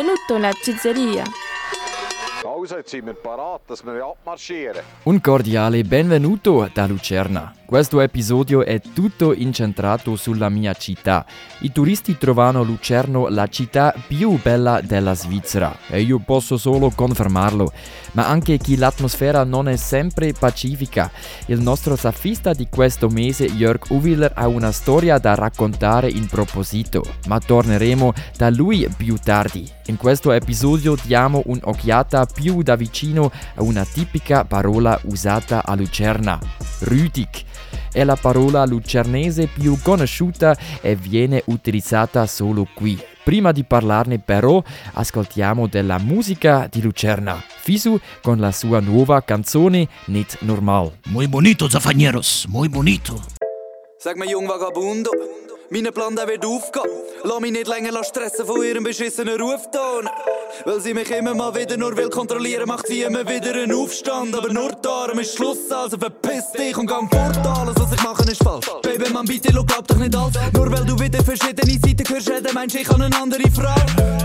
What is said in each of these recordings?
benvenuto nella pizzeria. Also, jetzt sind wir parat, dass wir abmarschieren. Un cordiale benvenuto da Lucerna. Questo episodio è tutto incentrato sulla mia città. I turisti trovano Lucerno la città più bella della Svizzera e io posso solo confermarlo. Ma anche chi l'atmosfera non è sempre pacifica. Il nostro safista di questo mese, Jörg Uwiller, ha una storia da raccontare in proposito, ma torneremo da lui più tardi. In questo episodio diamo un'occhiata più da vicino a una tipica parola usata a Lucerna, Rüdig. È la parola lucernese più conosciuta e viene utilizzata solo qui. Prima di parlarne però ascoltiamo della musica di Lucerna. Fisu con la sua nuova canzone Nicht Normal. Muy bonito, Zafanieros, muy bonito. Sag mir, jung Vagabundo, mein Plan der wird aufgehen. Lass mich nicht länger stressen von ihrem beschissenen Rufton. Weil sie mich immer mal wieder nur will kontrollieren, macht sie immer wieder einen Aufstand. Aber nur darum ist Schluss, also verpiss dich und gang fort. Alles, was ich mache, ist falsch. Baby, man bitte, glaub doch nicht alles. Nur weil du wieder verschiedene Seiten hörst reden, meinst ich an eine andere Frau.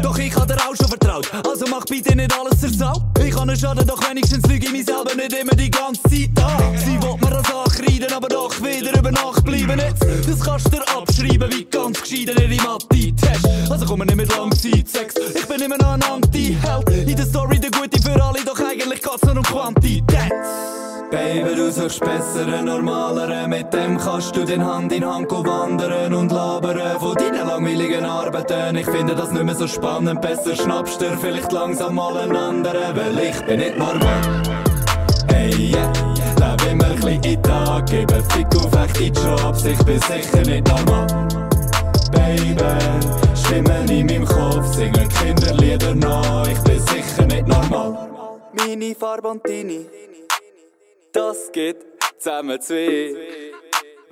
Doch ich hab dir auch schon vertraut, also mach bitte nicht alles zur. Ich kann nicht schaden, doch wenigstens lüge ich mich selber nicht immer die ganze Zeit an. Sie will mir das ankreiden, aber doch wieder über Nacht bleiben jetzt. Das kannst du dir abschreiben, wie ganz gescheiden ihre Mathe-Test. Also komm nicht mit lang Zeit, Sex. Ich bin immer noch ein Anti-Held. In der Story der Gute für alle, doch eigentlich geht's nur um Quantität. Baby, du suchst besseren, normaleren. Mit dem kannst du den Hand in Hand wandern und labern von deinen langweiligen Arbeiten. Ich finde das nicht mehr so spannend. Besser schnappst dir vielleicht langsam mal einen anderen, weil ich bin nicht normal. Gebe Fick auf echte Jobs. Ich bin sicher nicht normal. Baby, Stimmen in meinem Kopf singen Kinderlieder nach. Ich bin sicher nicht normal. Und deine, das geht zusammen zwei.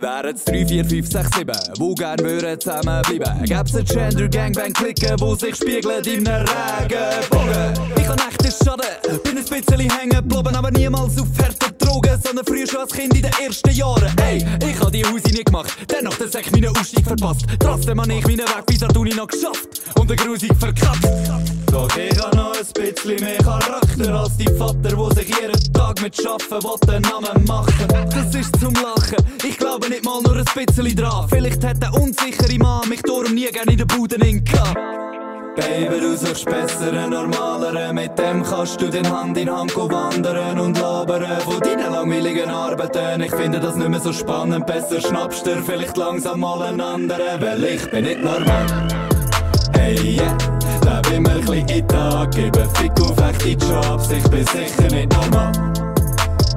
Wären es 3, 4, 5, 6, 7, wo gern würden zusammenbleiben? Gäb's eine Gender Gangbang klicken, wo sich spiegelt in einem Regenbogen? Ich kann echt Schaden, bin ein bisschen hängen geblieben, aber niemals auf harte Drogen, sondern früher schon als Kind in den ersten Jahren. Ey, ich hab die Hause nie gemacht, dennoch den Sack meinen Ausstieg verpasst. Trotzdem hab ich meinen Weg bis an noch geschafft und den Grusig verkackt. Doch ich hab noch ein bisschen mehr Charakter als die Vater, wo sich jeden Tag mit Schaffen will den Namen machen. Das ist zum Lachen, ich glaube nicht mal nur ein bisschen dran. Vielleicht hat der unsichere Mann mich darum nie gerne in der Bude gehabt. Baby, du suchst besseren, normaleren. Mit dem kannst du den Hand in Hand wandern und labern von deinen langweiligen Arbeiten. Ich finde das nicht mehr so spannend. Besser schnappst dir vielleicht langsam mal einen anderen, weil ich bin nicht normal. Hey, yeah. Lebe immer ein in Tag, gebe Fick auf echte Jobs. Ich bin sicher nicht normal.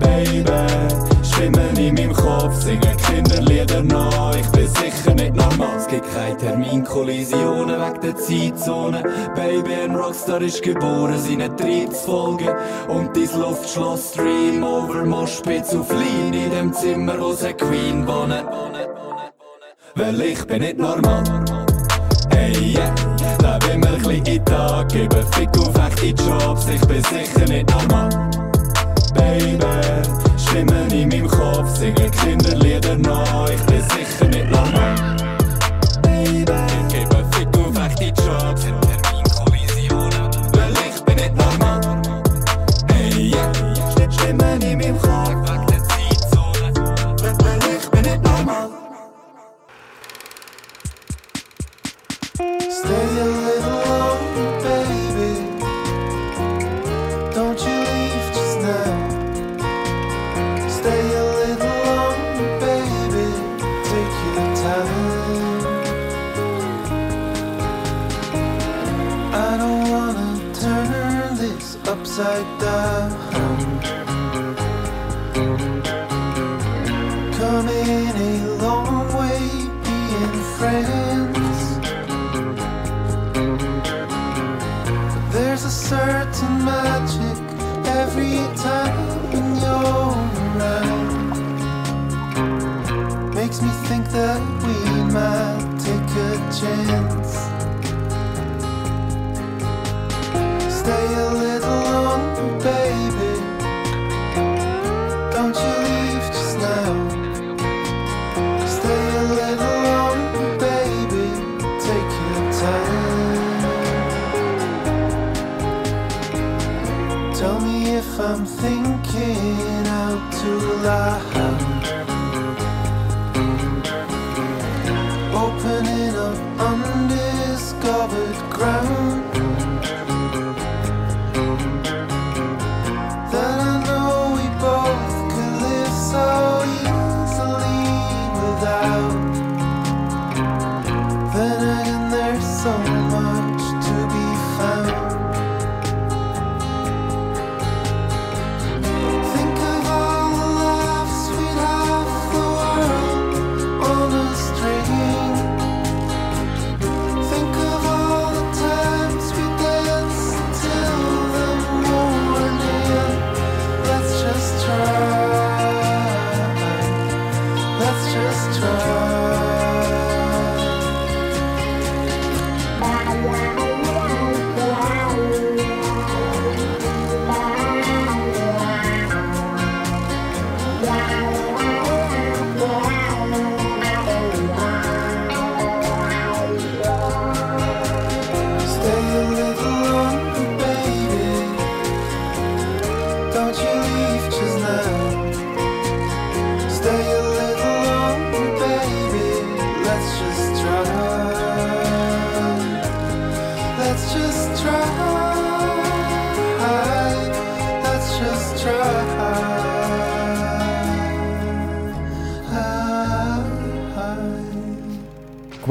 Baby, Stimmen in meinem Kopf singen Kinderlieder nach. Ich bin sicher nicht normal. Es gibt keine Terminkollisionen wegen der Zeitzone. Baby, ein Rockstar ist geboren, seinen Trieb zu folgen. Und dein Luftschloss Dream over Moschpitz auf Lean in dem Zimmer, wo sie Queen wohnen. Weil ich bin nicht normal. Hey, yeah. Lebe immer ein bisschen in Tag, gebe Fick auf echte Jobs. Ich bin sicher nicht normal. Baby, Stimmen in meinem Kopf singen Kinderlieder nach. Ich bin sicher nicht normal. Baby, ich gebe Fick auf echte Jobs.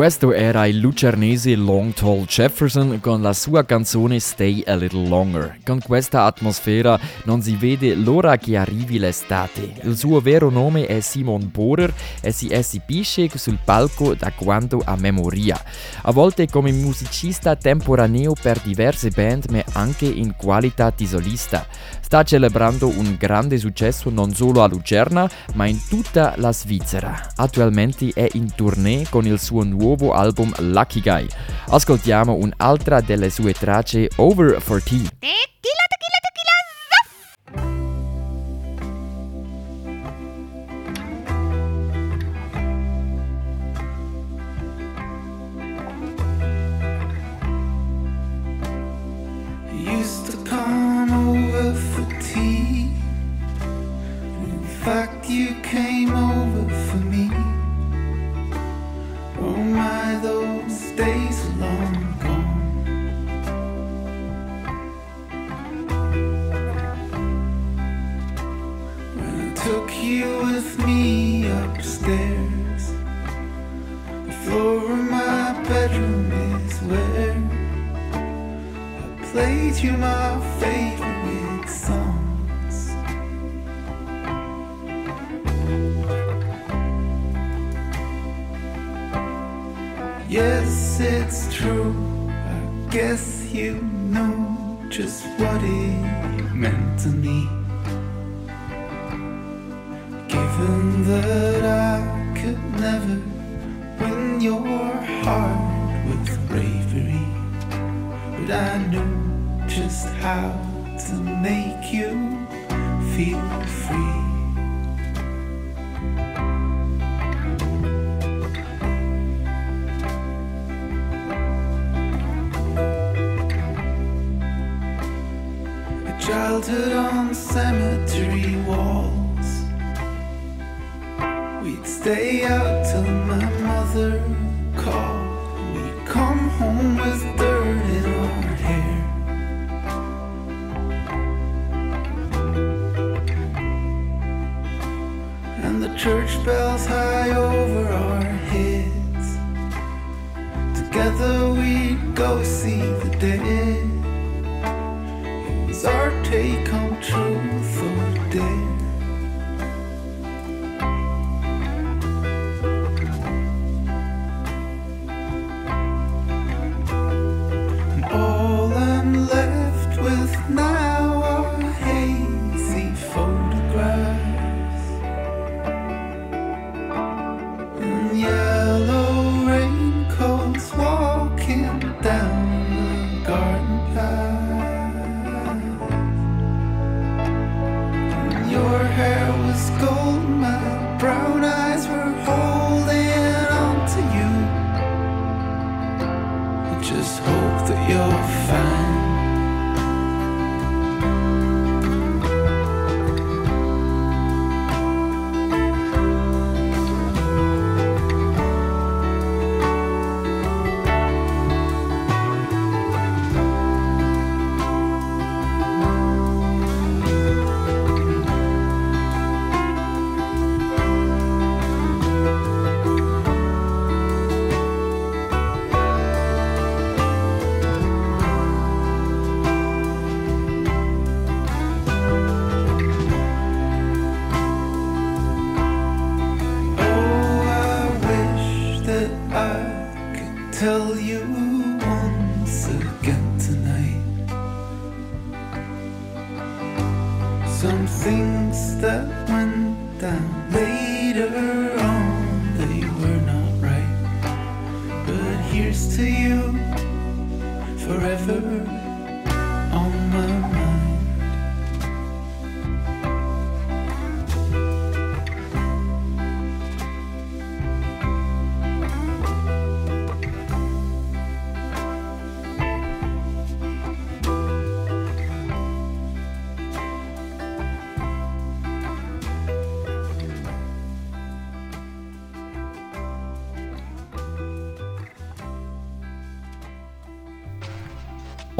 Questo era il lucernese Long Tall Jefferson con la sua canzone Stay a Little Longer. Con questa atmosfera non si vede l'ora che arrivi l'estate. Il suo vero nome è Simon Bohrer e si esibisce sul palco da quando ha memoria. A volte come musicista temporaneo per diverse band ma anche in qualità di solista. Sta celebrando un grande successo non solo a Lucerna ma in tutta la Svizzera. Attualmente è in tournée con il suo nuovo album Lucky Guy. Ascoltiamo un'altra delle sue tracce Over 14. Fact, you came over for me. Oh my, those days are long gone. When I took you with me upstairs, the floor of my bedroom is where I played you my it's true. I guess you know just what it meant to me. Childhood on cemetery walls. We'd stay out till my mother tell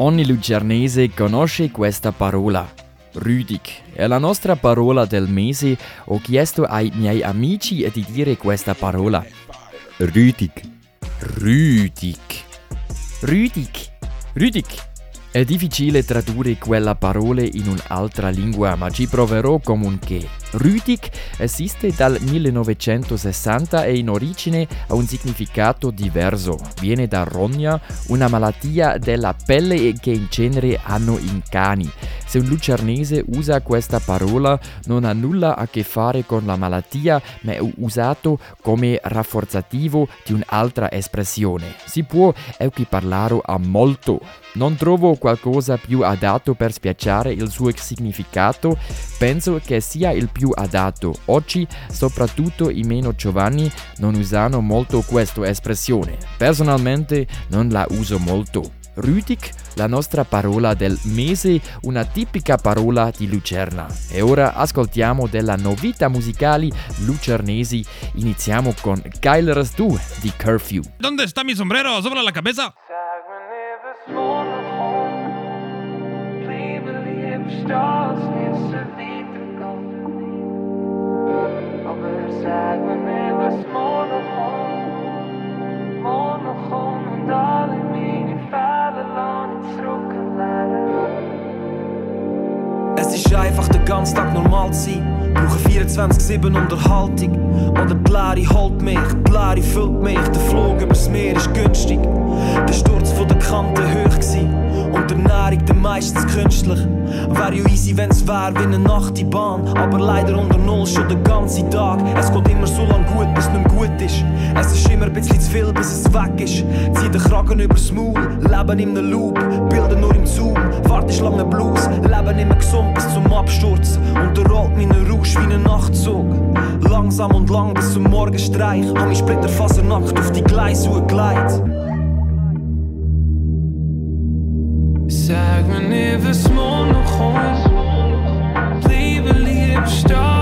Ogni lucernese conosce questa parola. Rüdig è la nostra parola del mese. Ho chiesto ai miei amici di dire questa parola. Rüdig. Rüdig. Rüdig. Rüdig. È difficile tradurre quella parola in un'altra lingua, ma ci proverò comunque. Rüdig esiste dal 1960 e in origine ha un significato diverso. Viene da rogna, una malattia della pelle che in genere hanno i cani. Se un lucernese usa questa parola non ha nulla a che fare con la malattia, ma è usato come rafforzativo di un'altra espressione. Si può equiparlarlo a molto. Non trovo qualcosa più adatto per spiacciare il suo significato, penso che sia il più adatto. Oggi, soprattutto i meno giovani, non usano molto questa espressione. Personalmente non la uso molto. Rüdig, la nostra parola del mese, una tipica parola di Lucerna. E ora ascoltiamo della novità musicali lucernesi. Iniziamo con Kyler Du di Curfew. ¿Dónde está mi sombrero? ¿Sobre la cabeza? Es ist einfach den ganzen Tag normal zu sein. Brauche 24-7 Unterhaltung. Oder die Leere holt mich, die Leere füllt mich. Der Flug übers Meer ist günstig. Der Sturz von der Kante hoch gsi. Und der Ernährung dann meistens künstlich. Wär ja easy, wenn's wär wie eine Bahn. Aber leider unter Null schon den ganzen Tag. Es geht immer so lang gut, bis nicht gut ist. Es ist immer ein bisschen zu viel, bis es weg ist. Zieh den Kragen übers Maul, leben in einem Loop. Bilder nur im Zoom, Fahrt ist lange Blues. Leben immer gesund bis zum Absturz. Und der rollt meinen Rausch wie ein Nachtzug. Langsam und lang bis zum Morgenstreich. Hab mich Splitterfasernackt auf die Gleise gelegt. Sag mir nie, was morgen kommt. Bleibe lieb stehen,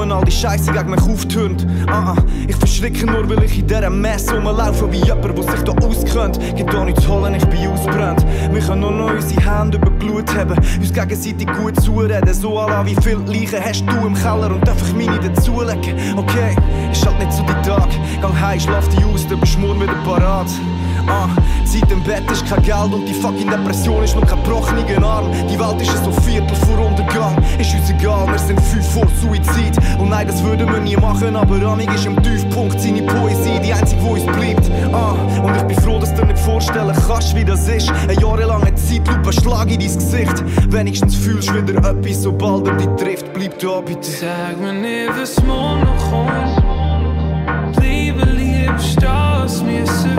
um all die Scheiße gegen mich auftürmt. Ah, ah, ich verschrecke nur, weil ich in dieser Messe rumlaufe wie jemand, der sich da auskennt. Gibt da nichts zu holen, ich bin ausbrennt. Wir können nur noch unsere Hände über Blut haben, uns gegenseitig gut zureden. So alla, wie viel Leichen hast du im Keller und darf ich meine dazulegen? Okay, ist halt nicht so die Tag. Gang heim, schlaf dich aus, dann bist du morgen wieder parat. Ah, Zeit im Bett ist kein Geld und die fucking Depression ist noch kein gebrochener Arm. Die Welt ist so Viertel vor Untergang. Ist uns egal, wir sind fünf vor Suizid. Und nein, das würden wir nie machen, aber Amig ist im Tiefpunkt seine Poesie, die einzige, wo uns bleibt. Ah, und ich bin froh, dass du nicht vorstellen kannst, wie das ist. Eine jahrelange Zeitlupe, Schlag in dein Gesicht. Wenigstens fühlst du wieder etwas, sobald er dich trifft. Bleib da bitte. Sag mir nie, was morgen kommt. Bleibe lieb stehen, es müssen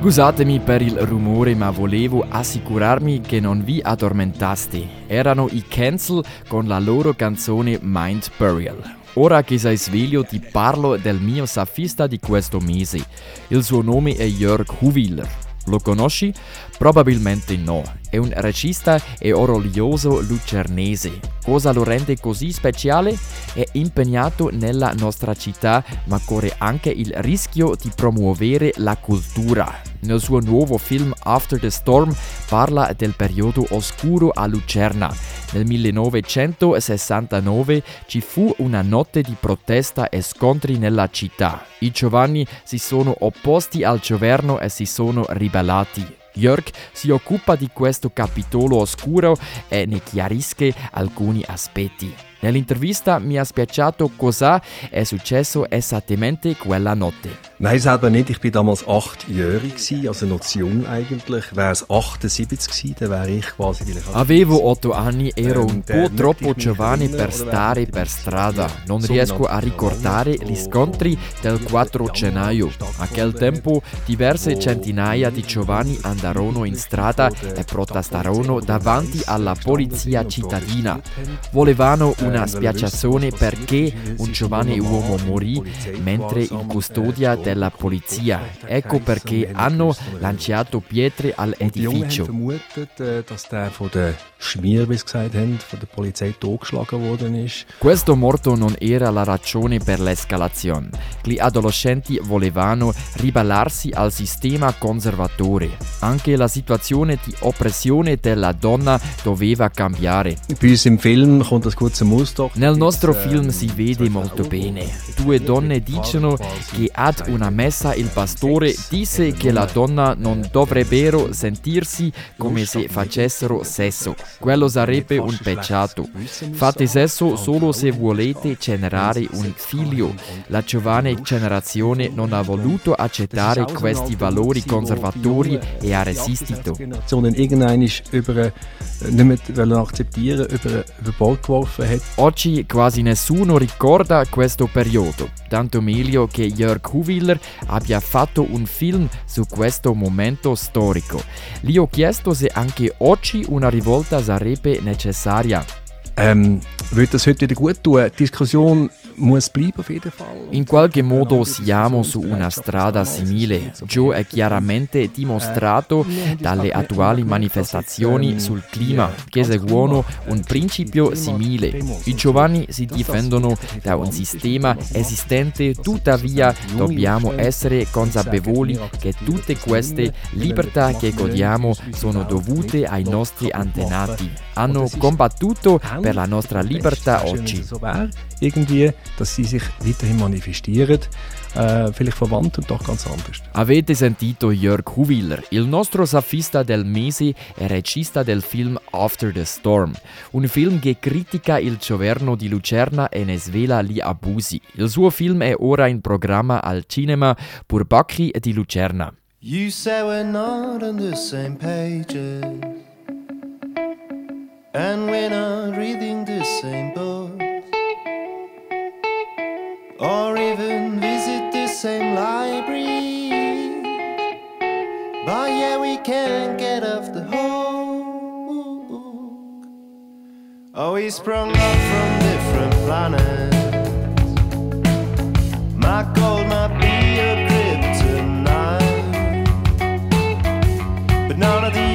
Scusatemi per il rumore, ma volevo assicurarmi che non vi addormentaste. Erano i Cancel con la loro canzone Mind Burial. Ora che sei sveglio ti parlo del mio safista di questo mese. Il suo nome è Jörg Huwiller. Lo conosci? Probabilmente no. È un regista e orologioso lucernese. Cosa lo rende così speciale? È impegnato nella nostra città, ma corre anche il rischio di promuovere la cultura. Nel suo nuovo film After the Storm parla del periodo oscuro a Lucerna. Nel 1969 ci fu una notte di protesta e scontri nella città. I giovani si sono opposti al governo e si sono ribellati. Jörg si occupa di questo capitolo oscuro e ne chiarisce alcuni aspetti. Nell'intervista mi ha spiaciato cosa è successo esattamente quella notte. Nein, selber nicht. Ich war damals achtjährig, also noch zu jung eigentlich. Wäre es 78 gewesen, dann wäre ich quasi vielleicht... Avevo otto anni, ero un po' troppo giovane per stare per strada. Non riesco a ricordare gli scontri del 4 gennaio. A quel tempo diverse centinaia di giovani andarono in strada e protestarono davanti alla polizia cittadina. Volevano una spiacciazione perché un giovane uomo morì mentre in custodia della polizia. Ecco perché hanno lanciato pietre all'edificio. Schmier, wie sie gesagt haben, von der Polizei totgeschlagen worden ist. Questo morto non era la ragione per l'escalazione. Gli adolescenti volevano ribellarsi al sistema conservatore. Anche la situazione di oppressione della donna doveva cambiare. Bei uns im Film kommt das gut zum Ausdruck. Nel nostro film ähm, si vede molto bene. Due donne dicono che ad una messa il pastore disse che la donna non dovrebbero sentirsi come se facessero sesso. Quello sarebbe un peccato. Fate sesso solo se volete generare un figlio. La giovane generazione non ha voluto accettare questi valori conservatori e ha resistito. Geworfen hat. Oggi quasi nessuno ricorda questo periodo, tanto meglio che Jörg Huwiller abbia fatto un film su questo momento storico. Gli ho chiesto se anche oggi una rivolta sarebbe necessaria. Ähm, würde das heute wieder gut tun? Diskussion In qualche modo siamo su una strada simile. Ciò è chiaramente dimostrato dalle attuali manifestazioni sul clima, che seguono un principio simile. I giovani si difendono da un sistema esistente, tuttavia dobbiamo essere consapevoli che tutte queste libertà che godiamo sono dovute ai nostri antenati. Hanno combattuto per la nostra libertà oggi. Irgendwie, dass sie sich weiterhin manifestieren. Äh, vielleicht verwandt und doch ganz anders. Avete sentito Jörg Huwiller, il nostro safista del mese e regista del film After the Storm, un film che critica il governo di Lucerna e ne svela gli abusi. Il suo film è ora in programma al cinema Purbacchi di Lucerna. You say we're not on the same pages, and we're not reading the same books, But yeah, we can't get off the hook. Oh, we sprung up from different planets. My gold might be a kryptonite, but none of the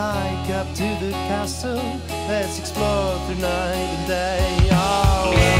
hike up to the castle. Let's explore through night and day. Oh,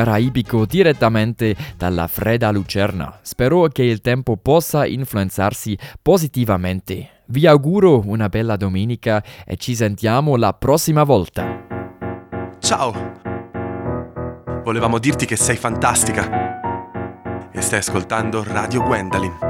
caraibico direttamente dalla fredda Lucerna. Spero che il tempo possa influenzarsi positivamente. Vi auguro una bella domenica e ci sentiamo la prossima volta. Ciao! Volevamo dirti che sei fantastica. E stai ascoltando Radio Gwendolyn.